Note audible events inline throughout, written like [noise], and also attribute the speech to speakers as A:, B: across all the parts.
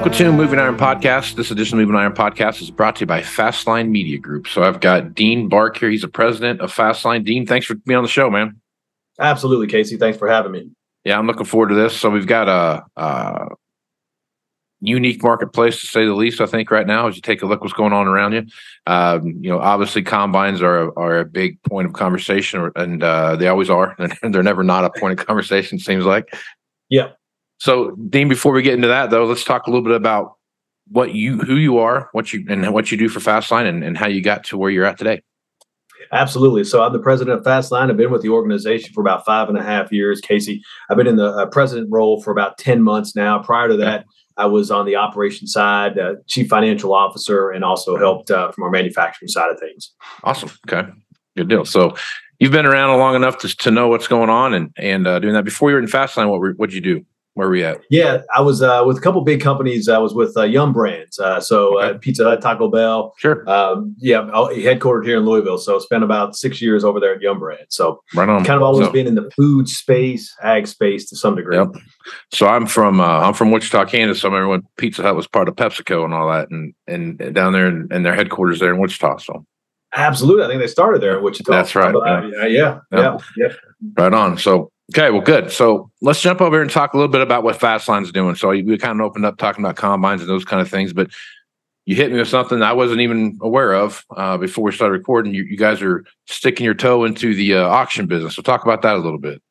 A: welcome to Moving Iron Podcast. This edition of Moving Iron Podcast is brought to you by Fastline Media Group. So I've got Dean Bark here. He's the president of Fastline. Dean, thanks for being on the show, man.
B: Absolutely, Casey. Thanks for having me.
A: Yeah, I'm looking forward to this. So we've got a, a unique marketplace to say the least. I think right now, as you take a look what's going on around you, um, you know, obviously combines are are a big point of conversation, and uh, they always are. And [laughs] they're never not a point of conversation. Seems like.
B: Yeah.
A: So, Dean, before we get into that, though, let's talk a little bit about what you, who you are, what you, and what you do for Fastline, and, and how you got to where you're at today.
B: Absolutely. So I'm the president of Fastline. I've been with the organization for about five and a half years, Casey. I've been in the uh, president role for about 10 months now. Prior to that, I was on the operations side, uh, chief financial officer, and also helped uh, from our manufacturing side of things.
A: Awesome. Okay. Good deal. So you've been around long enough to, to know what's going on and, and uh, doing that. Before you were in Fastline, what were, what'd you do? Where were we at?
B: Yeah, I was uh, with a couple big companies. I was with uh, Yum Brands, uh, so
A: Okay.
B: uh, Pizza Hut, Taco Bell.
A: Sure.
B: Um, yeah, headquartered here in Louisville. So spent about six years over there at Yum Brands. So
A: Right on.
B: kind of always
A: So-
B: been in the food space, ag space to some degree.
A: Yep. So I'm from uh, I'm from Wichita, Kansas. So I remember when Pizza Hut was part of PepsiCo and all that, and and down there and, their headquarters there in Wichita. So
B: Absolutely. I think they started there in Wichita.
A: That's right,
B: But, uh, yeah. Yeah.
A: Yeah.
B: Yeah. yeah.
A: right on. So okay, well, good. So let's jump over and talk a little bit about what Fastline's doing. So we kind of opened up talking about combines and those kind of things, but you hit me with something I wasn't even aware of uh, before we started recording. You, you guys are sticking your toe into the uh, auction business. So talk about that a little bit.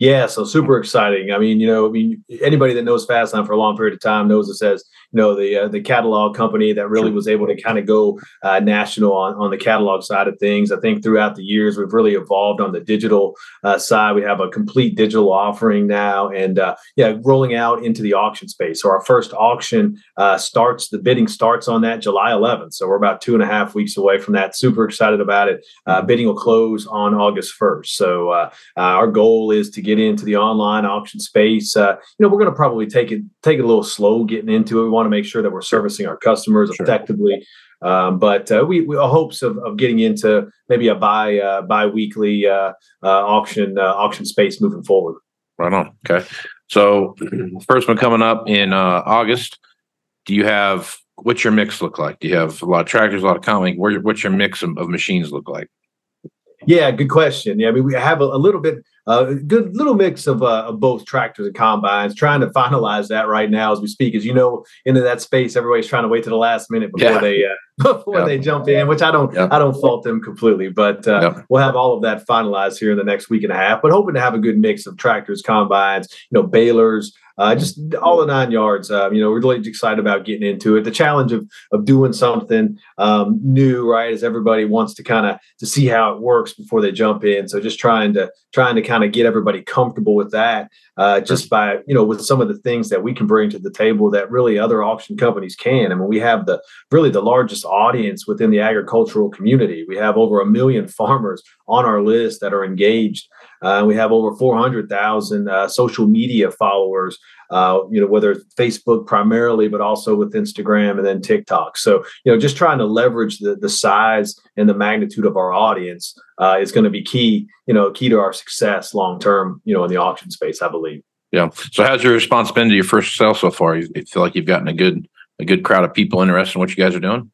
B: Yeah, so super exciting. I mean, you know, I mean, anybody that knows Fastline for a long period of time knows it you know the uh, the catalog company that really was able to kind of go uh, national on on the catalog side of things. I think throughout the years we've really evolved on the digital uh, side. We have a complete digital offering now, and uh, yeah, rolling out into the auction space. So our first auction uh, starts. The bidding starts on that July 11th. So we're about two and a half weeks away from that. Super excited about it. Uh, bidding will close on August 1st. So uh, uh, our goal is to get into the online auction space. Uh, you know, we're going to probably take it take it a little slow getting into it. We want to make sure that we're servicing our customers
A: Sure.
B: effectively. Um, but uh, we, we hopes of, of getting into maybe a bi uh, bi-weekly uh, uh, auction uh, auction space moving forward.
A: Right on. Okay. So [clears throat] first one coming up in uh, August. Do you have what's your mix look like? Do you have a lot of tractors, a lot of coming? Where what's your mix of, of machines look like?
B: Yeah, good question. Yeah, I mean we have a, a little bit a uh, good little mix of, uh, of both tractors and combines. Trying to finalize that right now as we speak. As you know, into that space, everybody's trying to wait to the last minute before yeah. they uh, [laughs] before yeah. they jump in. Which I don't yeah. I don't fault them completely, but uh, we'll have all of that finalized here in the next week and a half. But hoping to have a good mix of tractors, combines, you know, balers, uh, just all the nine yards. Uh, you know, we're really excited about getting into it. The challenge of of doing something um, new, right? As everybody wants to kind of to see how it works before they jump in. So just trying to trying to kind of get everybody comfortable with that, uh, just by you know with some of the things that we can bring to the table that really other auction companies can. I mean, we have the really the largest audience within the agricultural community. We have over a million farmers on our list that are engaged. Uh, we have over 400,000 uh, social media followers, uh, you know, whether it's Facebook primarily, but also with Instagram and then TikTok. So, you know, just trying to leverage the, the size and the magnitude of our audience uh, is going to be key, you know, key to our success long term, you know, in the auction space, I believe.
A: Yeah. So, how's your response been to your first sale so far? You feel like you've gotten a good a good crowd of people interested in what you guys are doing?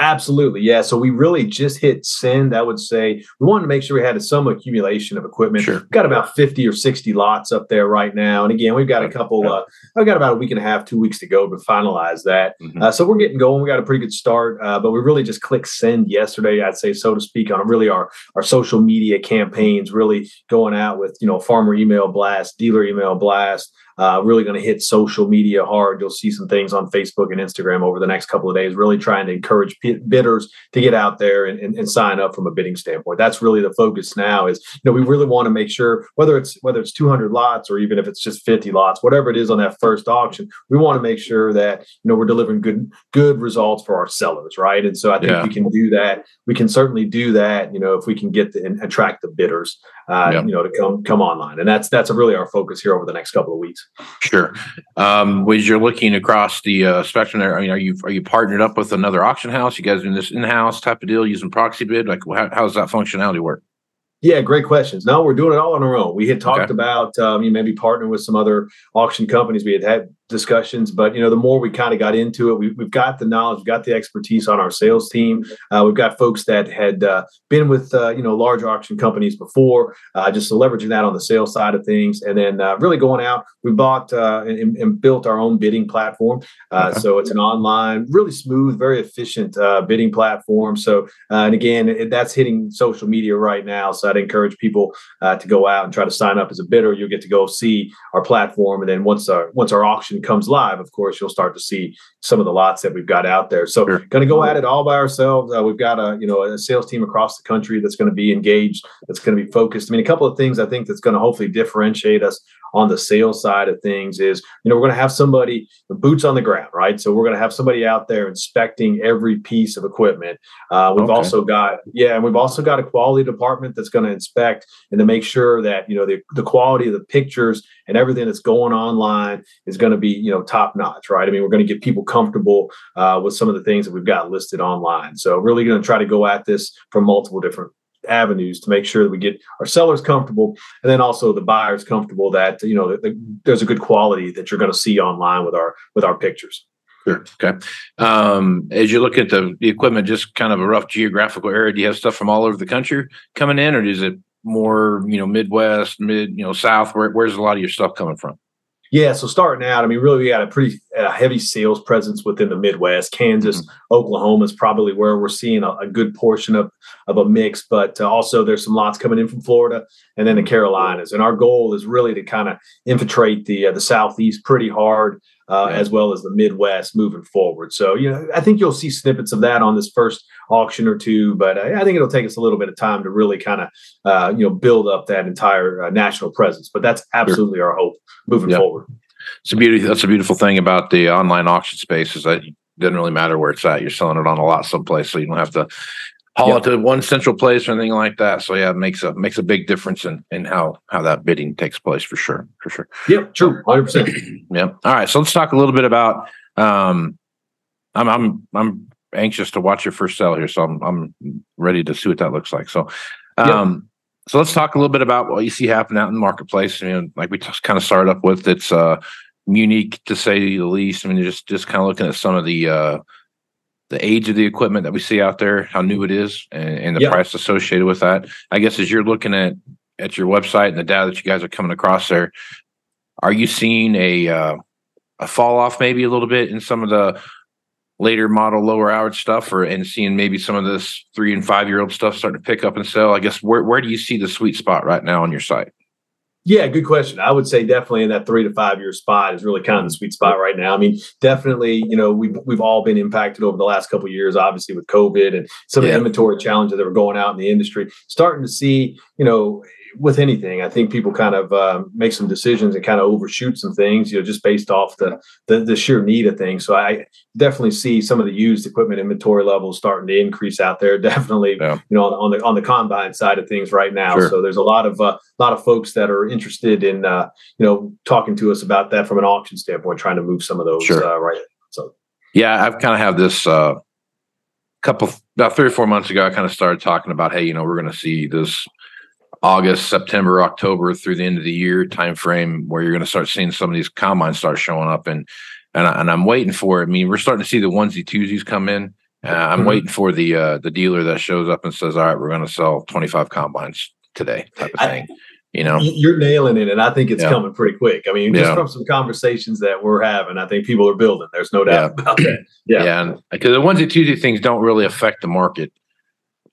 B: Absolutely. Yeah. So we really just hit send. I would say we wanted to make sure we had some accumulation of equipment.
A: Sure.
B: We've got about 50 or 60 lots up there right now. And again, we've got a couple, uh, I've got about a week and a half, two weeks to go to finalize that. Mm-hmm. Uh, so we're getting going. We got a pretty good start, uh, but we really just clicked send yesterday, I'd say, so to speak, on really our, our social media campaigns, really going out with, you know, farmer email blast, dealer email blast, uh, really going to hit social media hard. You'll see some things on Facebook and Instagram over the next couple of days, really trying to encourage bidders to get out there and, and, and, sign up from a bidding standpoint. That's really the focus now is, you know, we really want to make sure whether it's whether it's 200 lots or even if it's just 50 lots, whatever it is on that first auction, we want to make sure that, you know, we're delivering good, good results for our sellers. Right. And so I think yeah. we can do that. We can certainly do that, you know, if we can get the, and attract the bidders, uh, you know, to come, come online. And that's, that's really our focus here over the next couple of weeks.
A: Sure. Um, as you're looking across the uh, spectrum there, I mean, are you are you partnered up with another auction house? You guys doing this in house type of deal using proxy bid? Like, how, how does that functionality work?
B: Yeah, great questions. No, we're doing it all on our own. We had talked okay. about um, you maybe partnering with some other auction companies. We had had discussions, but you know, the more we kind of got into it, we, have got the knowledge, we've got the expertise on our sales team. Uh, we've got folks that had uh, been with uh, you know large auction companies before, uh, just leveraging that on the sales side of things, and then uh, really going out. We bought uh, and, and, built our own bidding platform, okay. so it's an online, really smooth, very efficient bidding platform. So, and again, it, that's hitting social media right now. So I'd encourage people to go out and try to sign up as a bidder. You'll get to go see our platform, and then once our once our auction comes live, of course, you'll start to see some of the lots that we've got out there. So, sure. going to go at it all by ourselves. Uh, we've got a you know a sales team across the country that's going to be engaged, that's going to be focused. I mean, a couple of things I think that's going to hopefully differentiate us on the sales side of things is you know we're going to have somebody boots on the ground right? So we're going to have somebody out there inspecting every piece of equipment. Uh, we've okay. also got yeah and we've also got a quality department that's going to inspect and to make sure that you know the, the quality of the pictures and everything that's going online is going to be you know top notch right? I mean we're going to get people comfortable uh, with some of the things that we've got listed online. So really going to try to go at this from multiple different avenues to make sure that we get our sellers comfortable and then also the buyers comfortable that you know that, that there's a good quality that you're going to see online with our with our pictures
A: Sure. Okay. Um, as you look at the, the equipment, just kind of a rough geographical area, do you have stuff from all over the country coming in, or is it more, you know, Midwest, mid, you know, South? Where, where's a lot of your stuff coming from?
B: Yeah, so starting out, I mean, really, we got a pretty uh, heavy sales presence within the Midwest. Kansas, mm-hmm. Oklahoma is probably where we're seeing a, a, good portion of of a mix, but uh, also there's some lots coming in from Florida and then the Carolinas. And our goal is really to kind of infiltrate the uh, the Southeast pretty hard uh, yeah. as well as the Midwest moving forward. So, you know, I think you'll see snippets of that on this first auction or two, but I, I think it'll take us a little bit of time to really kind of, uh, you know, build up that entire uh, national presence. But that's absolutely sure. our hope moving forward.
A: It's a beauty. That's a beautiful thing about the online auction space is that it doesn't really matter where it's at. You're selling it on a lot someplace, so you don't have to haul yep. it to one central place or anything like that. So yeah, it makes a makes a big difference in in how how that bidding takes place for sure, for sure.
B: Yep, true, hundred percent. [clears throat]
A: Yep. All right, so let's talk a little bit about. Um, I'm I'm I'm anxious to watch your first sell here, so I'm I'm ready to see what that looks like. So, um, so let's talk a little bit about what you see happening out in the marketplace. I mean, like we just kind of started up with, it's uh unique to say the least. I mean, just just kind of looking at some of the uh the age of the equipment that we see out there, how new it is, and, and the price associated with that. I guess as you're looking at at your website and the data that you guys are coming across there, are you seeing a uh, a fall off maybe a little bit in some of the later model lower hour stuff or and seeing maybe some of this three and five year old stuff starting to pick up and sell i guess where, where do you see the sweet spot right now on your site
B: Yeah, good question. I would say definitely in that three to five year spot is really kind of the sweet spot right now. I mean, definitely, you know, we've we've all been impacted over the last couple of years, obviously with COVID and some of the inventory challenges that were going out in the industry. Starting to see, you know, with anything, I think people kind of um, make some decisions and kind of overshoot some things, you know, just based off the, the the sheer need of things. So I definitely see some of the used equipment inventory levels starting to increase out there. [laughs] Definitely,
A: Yeah.
B: you know, on, on the on the combine side of things right now.
A: Sure.
B: So there's a lot of uh, lot of folks that are interested in uh, you know talking to us about that from an auction standpoint, trying to move some of those
A: Sure.
B: uh, right. So
A: yeah i've kind of have this uh couple about three or four months ago i kind of started talking about hey you know we're going to see this august september october through the end of the year time frame where you're going to start seeing some of these combines start showing up and and, I, and i'm waiting for it i mean we're starting to see the onesie twosies come in uh, i'm
B: Mhm.
A: waiting for the uh the dealer that shows up and says all right we're going to sell 25 combines today type of
B: I-
A: thing you know
B: You're nailing it, and I think it's
A: Yeah.
B: coming pretty quick. I mean, just
A: Yeah.
B: from some conversations that we're having, I think people are building. There's no doubt about that. Yeah.
A: Yeah, and because the onesie Tuesday things don't really affect the market,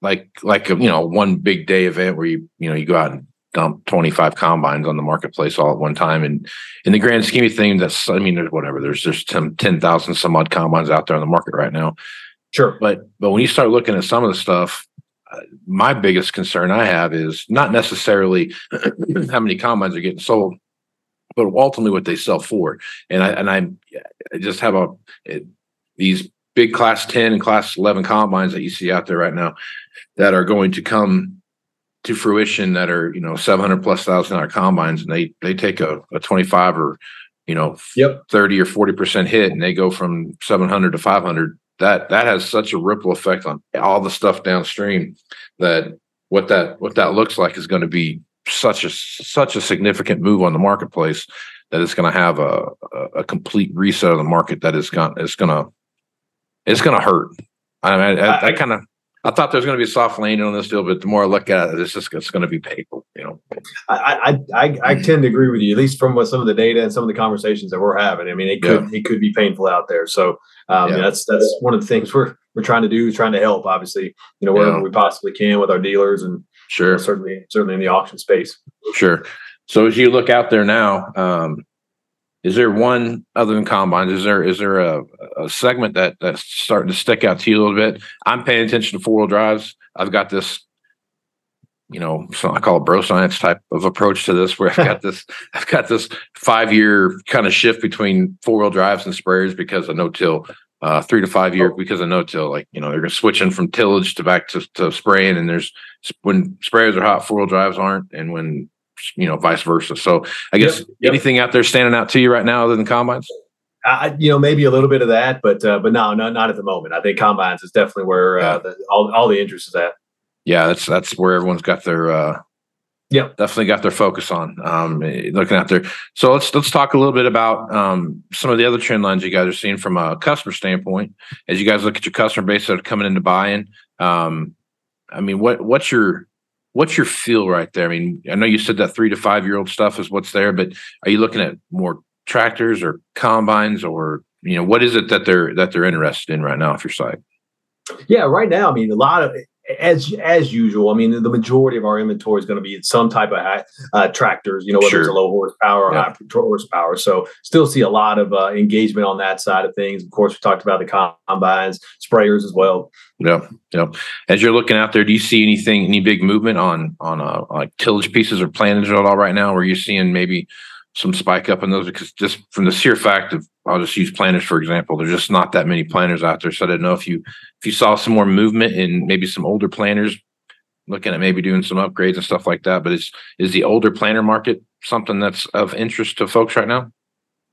A: like like you know one big day event where you you know you go out and dump twenty five combines on the marketplace all at one time, and in the grand scheme of things, that's I mean there's whatever there's ten thousand some odd combines out there on the market right now,
B: Sure.
A: but but when you start looking at some of the stuff. Uh, my biggest concern I have is not necessarily [clears throat] how many combines are getting sold, but ultimately what they sell for. And I and I, I just have a it, these big class 10 and class 11 combines that you see out there right now that are going to come to fruition that are you know 700 plus thousand dollar combines and they they take a, a 25 or you know
B: Yep.
A: 30 or 40 percent hit and they go from 700 to 500 that that has such a ripple effect on all the stuff downstream that what that what that looks like is going to be such a such a significant move on the marketplace that it's going to have a, a a complete reset of the market that is going it's going to it's going to hurt. I mean, I, I,
B: I-
A: kind of I thought there was going to be a soft landing on this deal, but the more I look at it, it's just it's going to be painful. You know,
B: I, I, I, I tend to agree with you, at least from what some of the data and some of the conversations that we're having. I mean, it could it could be painful out there. So um,
A: Yeah.
B: that's that's one of the things we're we're trying to do, trying to help, obviously, you know, wherever
A: Yeah.
B: we possibly can with our dealers and
A: sure,
B: certainly certainly in the auction space.
A: Sure. So as you look out there now, um, is there one other than combines? Is there is there a, a segment that that's starting to stick out to you a little bit? I'm paying attention to four wheel drives. I've got this, you know, so I call it bro science type of approach to this, where I've got [laughs] this, I've got this five year kind of shift between four wheel drives and sprayers because of no till. Uh, three to five year because of no till, like you know, they're gonna switching from tillage to back to, to spraying, and there's when sprayers are hot, four wheel drives aren't, and when you know, vice versa. So I guess
B: Yep, yep.
A: anything out there standing out to you right now other than combines?
B: I, you know, maybe a little bit of that, but uh, but no, no, not at the moment. I think combines is definitely where
A: Yeah.
B: uh, the, all all the interest is at.
A: Yeah, that's that's where everyone's got their uh
B: Yep.
A: definitely got their focus on um eh, looking out there. So let's let's talk a little bit about um some of the other trend lines you guys are seeing from a customer standpoint as you guys look at your customer base that are coming into buying. Um I mean what what's your what's your feel right there? I mean, I know you said that three to five year old stuff is what's there, but are you looking at more tractors or combines or you know what is it that they're that they're interested in right now off your site?
B: Yeah, right now, I mean, a lot of as as usual. I mean, the majority of our inventory is going to be some type of high, uh, tractors. You know, whether it's a low horsepower or
A: Yeah.
B: high horsepower. So, still see a lot of uh, engagement on that side of things. Of course, we talked about the combines, sprayers as well.
A: Yeah, yeah. As you're looking out there, do you see anything, any big movement on on uh, like tillage pieces or planters at all right now? Where you're seeing maybe some spike up in those? Because just from the sheer fact of, I'll just use planters for example. There's just not that many planters out there, so I didn't know if you if you saw some more movement in maybe some older planters, looking at maybe doing some upgrades and stuff like that. But is is the older planter market something that's of interest to folks right now?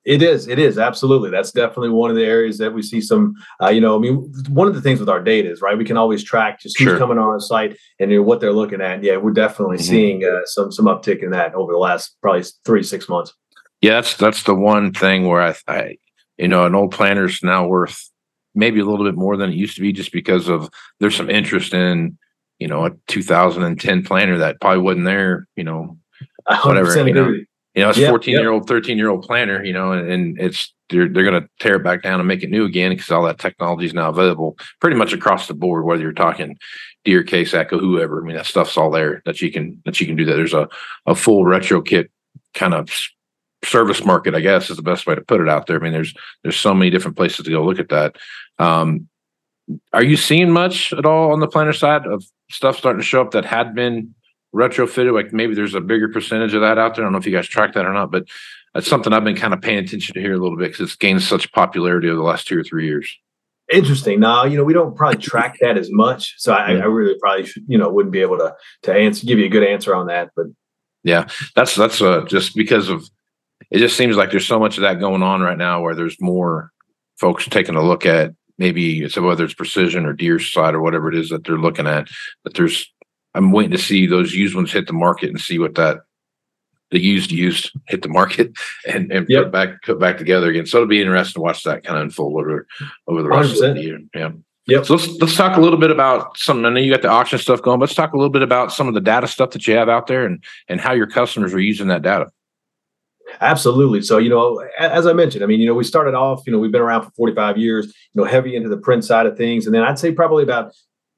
B: It is. It is absolutely. That's definitely one of the areas that we see some. Uh, you know, I mean, one of the things with our data is right. We can always track just who's
A: Sure.
B: coming on our site and you know, what they're looking at. Yeah, we're definitely
A: Mhm.
B: seeing uh, some some uptick in that over the last probably three six months.
A: Yeah, that's that's the one thing where I, I you know, an old planter's now worth maybe a little bit more than it used to be, just because of there's some interest in, you know, a 2010 planner that probably wasn't there, you know,
B: I
A: Whatever,
B: 100%
A: you know.
B: You.
A: know, it's
B: Yep,
A: 14
B: yep.
A: year old, 13 year old planter, you know, and, and it's they're they're gonna tear it back down and make it new again because all that technology is now available pretty much across the board, whether you're talking Deere Case, AGCO, whoever. I mean, that stuff's all there that you can that you can do that. There's a a full retro kit kind of service market, I guess, is the best way to put it out there. I mean, there's there's so many different places to go look at that. Um, are you seeing much at all on the planter side of stuff starting to show up that had been retrofitted? Like maybe there's a bigger percentage of that out there. I don't know if you guys track that or not, but that's something I've been kind of paying attention to here a little bit because it's gained such popularity over the last two or three years.
B: Interesting. Now, you know, we don't probably track that as much, so I,
A: Yeah.
B: I really probably should, you know, wouldn't be able to to answer give you a good answer on that. But yeah,
A: That's that's uh, just because of it. Just seems like there's so much of that going on right now, where there's more folks taking a look at maybe so whether it's precision or Deere side or whatever it is that they're looking at. That there's I'm waiting to see those used ones hit the market and see what that the used used hit the market [laughs] and and
B: Yep.
A: put back put back together again. So it'll be interesting to watch that kind of unfold over over the rest of
B: 100%.
A: the year. Yeah.
B: Yep.
A: So let's let's talk a little bit about some. I know you got the auction stuff going, but let's talk a little bit about some of the data stuff that you have out there and and how your customers are using that data.
B: Absolutely. So, you know, as I mentioned, I mean, you know, we started off, you know, we've been around for 45 years, you know, heavy into the print side of things. And then I'd say probably about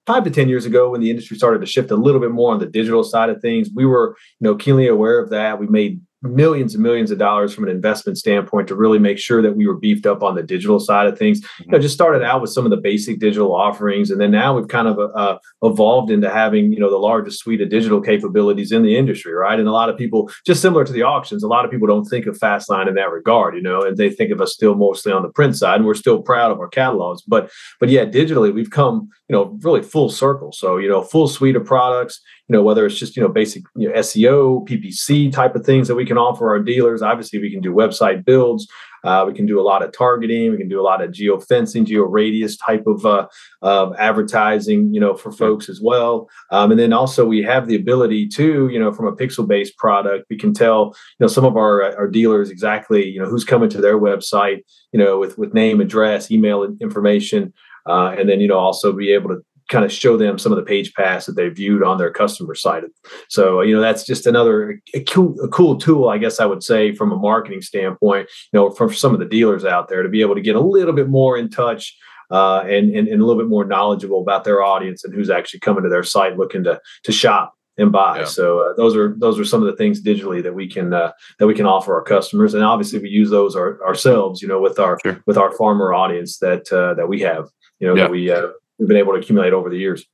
B: five to 10 years ago when the industry started to shift a little bit more on the digital side of things, we were, you know, keenly aware of that. We made millions and millions of dollars from an investment standpoint to really make sure that we were beefed up on the digital side of things. You know, just started out with some of the basic digital offerings, and then now we've kind of uh, evolved into having you know the largest suite of digital capabilities in the industry, right? And a lot of people, just similar to the auctions, a lot of people don't think of Fastline in that regard, you know, and they think of us still mostly on the print side, and we're still proud of our catalogs, but but yeah, digitally we've come you know really full circle. So you know, full suite of products you know whether it's just you know basic you know, SEO, PPC type of things that we can offer our dealers. Obviously, we can do website builds. Uh, we can do a lot of targeting. We can do a lot of geo fencing, geo radius type of uh, of advertising, you know, for folks as well. Um, and then also we have the ability to, you know, from a pixel based product, we can tell, you know, some of our our dealers exactly, you know, who's coming to their website, you know, with with name, address, email information, uh, and then you know also be able to kind of show them some of the page paths that they viewed on their customer site. So, you know, that's just another a cool, a cool tool, I guess I would say, from a marketing standpoint, you know, for some of the dealers out there to be able to get a little bit more in touch uh, and, and, and a little bit more knowledgeable about their audience and who's actually coming to their site looking to, to shop and buy.
A: Yeah.
B: So uh, those are those are some of the things digitally that we can uh, that we can offer our customers, and obviously we use those our, ourselves. You know, with our
A: Sure.
B: with our farmer audience that uh, that we have. You know,
A: Yeah.
B: that we uh, we've been able to accumulate over the years.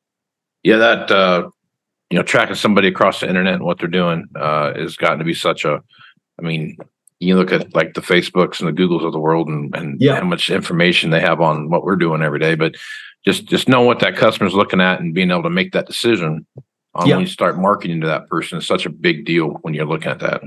A: Yeah, that uh, you know, tracking somebody across the internet and what they're doing uh, has gotten to be such a. I mean, you look at like the Facebooks and the Googles of the world, and and
B: Yeah.
A: how much information they have on what we're doing every day. But just just knowing what that customer's looking at and being able to make that decision on
B: Yeah.
A: when you start marketing to that person is such a big deal when you're looking at that.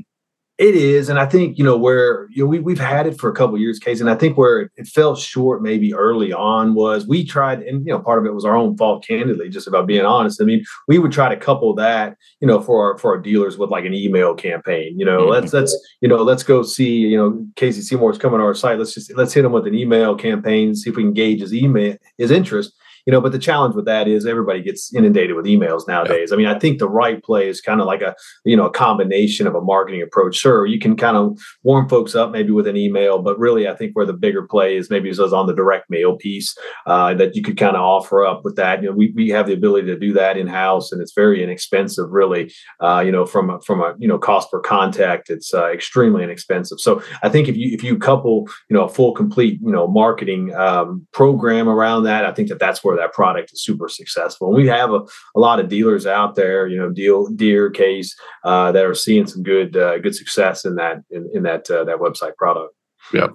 B: It is, and I think you know where you know we we've had it for a couple of years, Casey, and I think where it fell short maybe early on was we tried, and you know part of it was our own fault, candidly, just about being honest. I mean, we would try to couple that, you know, for our for our dealers with like an email campaign. You know,
A: Mhm.
B: let's let's [laughs] you know let's go see you know Casey Seymour's coming to our site. Let's just let's hit him with an email campaign, see if we can gauge his email his interest. You know, but the challenge with that is everybody gets inundated with emails nowadays. I mean, I think the right play is kind of like a you know a combination of a marketing approach. Sure, you can kind of warm folks up maybe with an email, but really I think where the bigger play is maybe is on the direct mail piece uh, that you could kind of offer up with that. You know, we, we have the ability to do that in house, and it's very inexpensive, really. Uh, you know, from a, from a you know cost per contact, it's uh, extremely inexpensive. So I think if you if you couple you know a full complete you know marketing um, program around that, I think that that's where that product is super successful. And we have a, a lot of dealers out there, you know, deal Deere Case uh, that are seeing some good uh, good success in that in, in that uh, that website product. Yeah.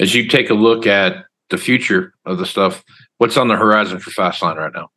A: As you take a look at the future of the stuff, what's on the horizon for Fastline right now?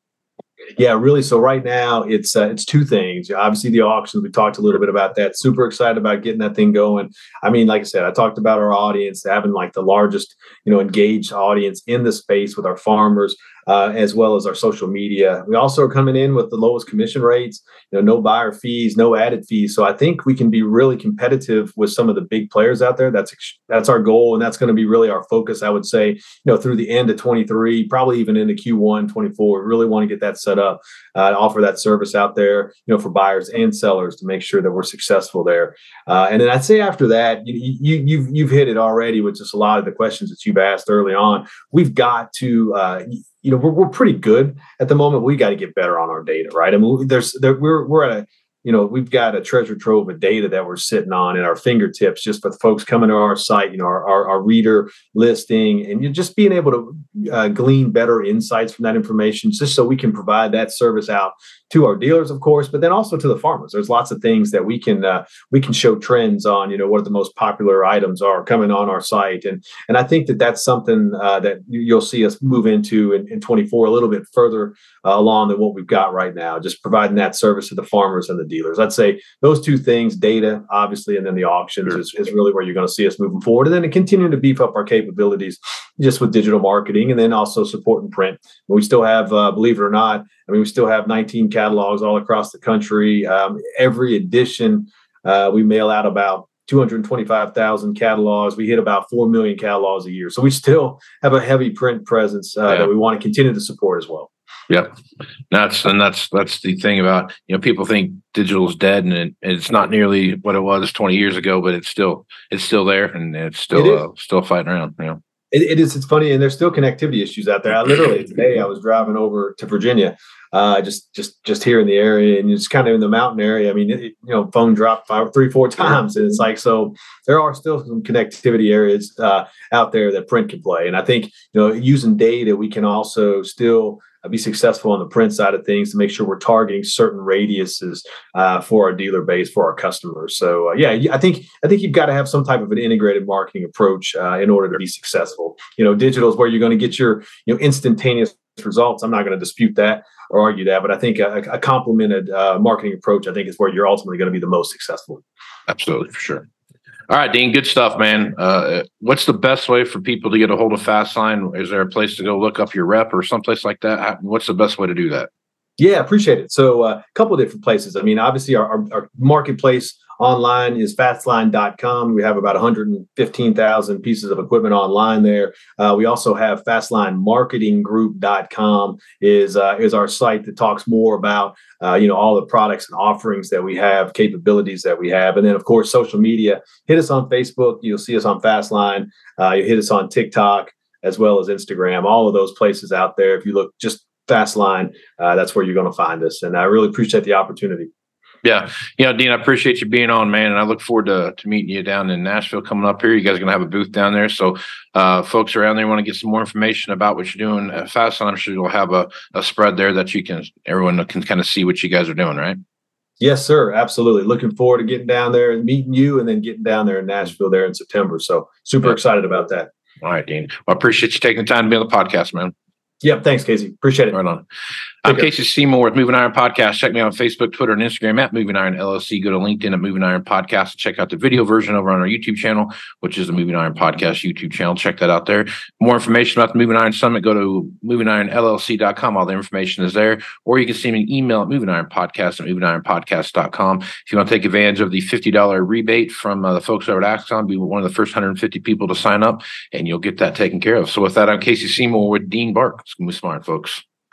B: Yeah, really. So right now it's uh, it's two things. Obviously, the auctions. We talked a little bit about that. Super excited about getting that thing going. I mean, like I said, I talked about our audience having like the largest, you know, engaged audience in the space with our farmers uh, as well as our social media. We also are coming in with the lowest commission rates, you know, no buyer fees, no added fees. So I think we can be really competitive with some of the big players out there. That's that's our goal, and that's going to be really our focus. I would say, you know, through the end of 23, probably even into Q1 24. We really want to get that set up, uh, offer that service out there, you know, for buyers and sellers to make sure that we're successful there. Uh, and then I'd say after that, you, you you've you've hit it already with just a lot of the questions that you've asked early on. We've got to uh, you know, we're, we're pretty good at the moment. We got to get better on our data, right? I mean, there's there, we're we're at a you know, we've got a treasure trove of data that we're sitting on at our fingertips just for the folks coming to our site, you know, our, our, our reader listing, and just being able to uh, glean better insights from that information just so we can provide that service out to our dealers, of course, but then also to the farmers. There's lots of things that we can uh, we can show trends on. You know, what the most popular items are coming on our site, and and I think that that's something uh, that you'll see us move into in, in 24 a little bit further uh, along than what we've got right now. Just providing that service to the farmers and the dealers. I'd say those two things, data obviously, and then the auctions sure. is, is really where you're going to see us moving forward, and then continuing to beef up our capabilities just with digital marketing, and then also supporting print. We still have, uh, believe it or not I mean, we still have 19 catalogs all across the country. Um, every edition, uh, we mail out about 225,000 catalogs. We hit about 4 million catalogs a year. So we still have a heavy print presence uh, yeah. that we want to continue to support as well.
A: Yep. That's, and that's, that's the thing about, you know, people think digital is dead and it, it's not nearly what it was 20 years ago, but it's still, it's still there and it's still, it uh, still fighting around, you know
B: it, it is. It's funny, and there's still connectivity issues out there. I literally today I was driving over to Virginia, uh, just just just here in the area, and it's kind of in the mountain area. I mean, it, you know, phone dropped five, three, four times, and it's like so. There are still some connectivity areas uh, out there that print can play, and I think you know using data, we can also still be successful on the print side of things to make sure we're targeting certain radiuses uh, for our dealer base for our customers. So uh, yeah, I think I think you've got to have some type of an integrated marketing approach uh, in order to be successful. You know, digital is where you're going to get your you know instantaneous results. I'm not going to dispute that or argue that, but I think a, a complemented uh, marketing approach I think is where you're ultimately going to be the most successful.
A: Absolutely, for sure. All right, Dean, good stuff, man. Uh, what's the best way for people to get a hold of Fastline? Is there a place to go look up your rep or someplace like that? What's the best way to do that?
B: Yeah, appreciate it. So, uh, a couple of different places. I mean, obviously, our, our, our marketplace online is fastline.com. We have about 115,000 pieces of equipment online there. Uh, we also have fastlinemarketinggroup.com is uh, is our site that talks more about uh, you know all the products and offerings that we have, capabilities that we have, and then of course social media. Hit us on Facebook. You'll see us on Fastline. Uh, you hit us on TikTok as well as Instagram. All of those places out there. If you look just Fastline, uh, that's where you're going to find us. And I really appreciate the opportunity.
A: Yeah. You know, Dean, I appreciate you being on, man. And I look forward to, to meeting you down in Nashville coming up here. You guys are going to have a booth down there. So, uh, folks around there want to get some more information about what you're doing at Fast. I'm sure you'll have a, a spread there that you can, everyone can kind of see what you guys are doing, right?
B: Yes, sir. Absolutely. Looking forward to getting down there and meeting you and then getting down there in Nashville there in September. So, super yeah. excited about that.
A: All right, Dean. Well, I appreciate you taking the time to be on the podcast, man.
B: Yep. Thanks, Casey. Appreciate it.
A: Right on. I'm Casey Seymour with Moving Iron Podcast. Check me out on Facebook, Twitter, and Instagram at Moving Iron LLC. Go to LinkedIn at Moving Iron Podcast and check out the video version over on our YouTube channel, which is the Moving Iron Podcast YouTube channel. Check that out there. More information about the Moving Iron Summit, go to movingironllc.com. All the information is there. Or you can send me an email at Moving Iron Podcast at movingironpodcast.com. If you want to take advantage of the $50 rebate from uh, the folks over at Axon, be one of the first 150 people to sign up, and you'll get that taken care of. So with that, I'm Casey Seymour with Dean Bark. It's going to be smart, folks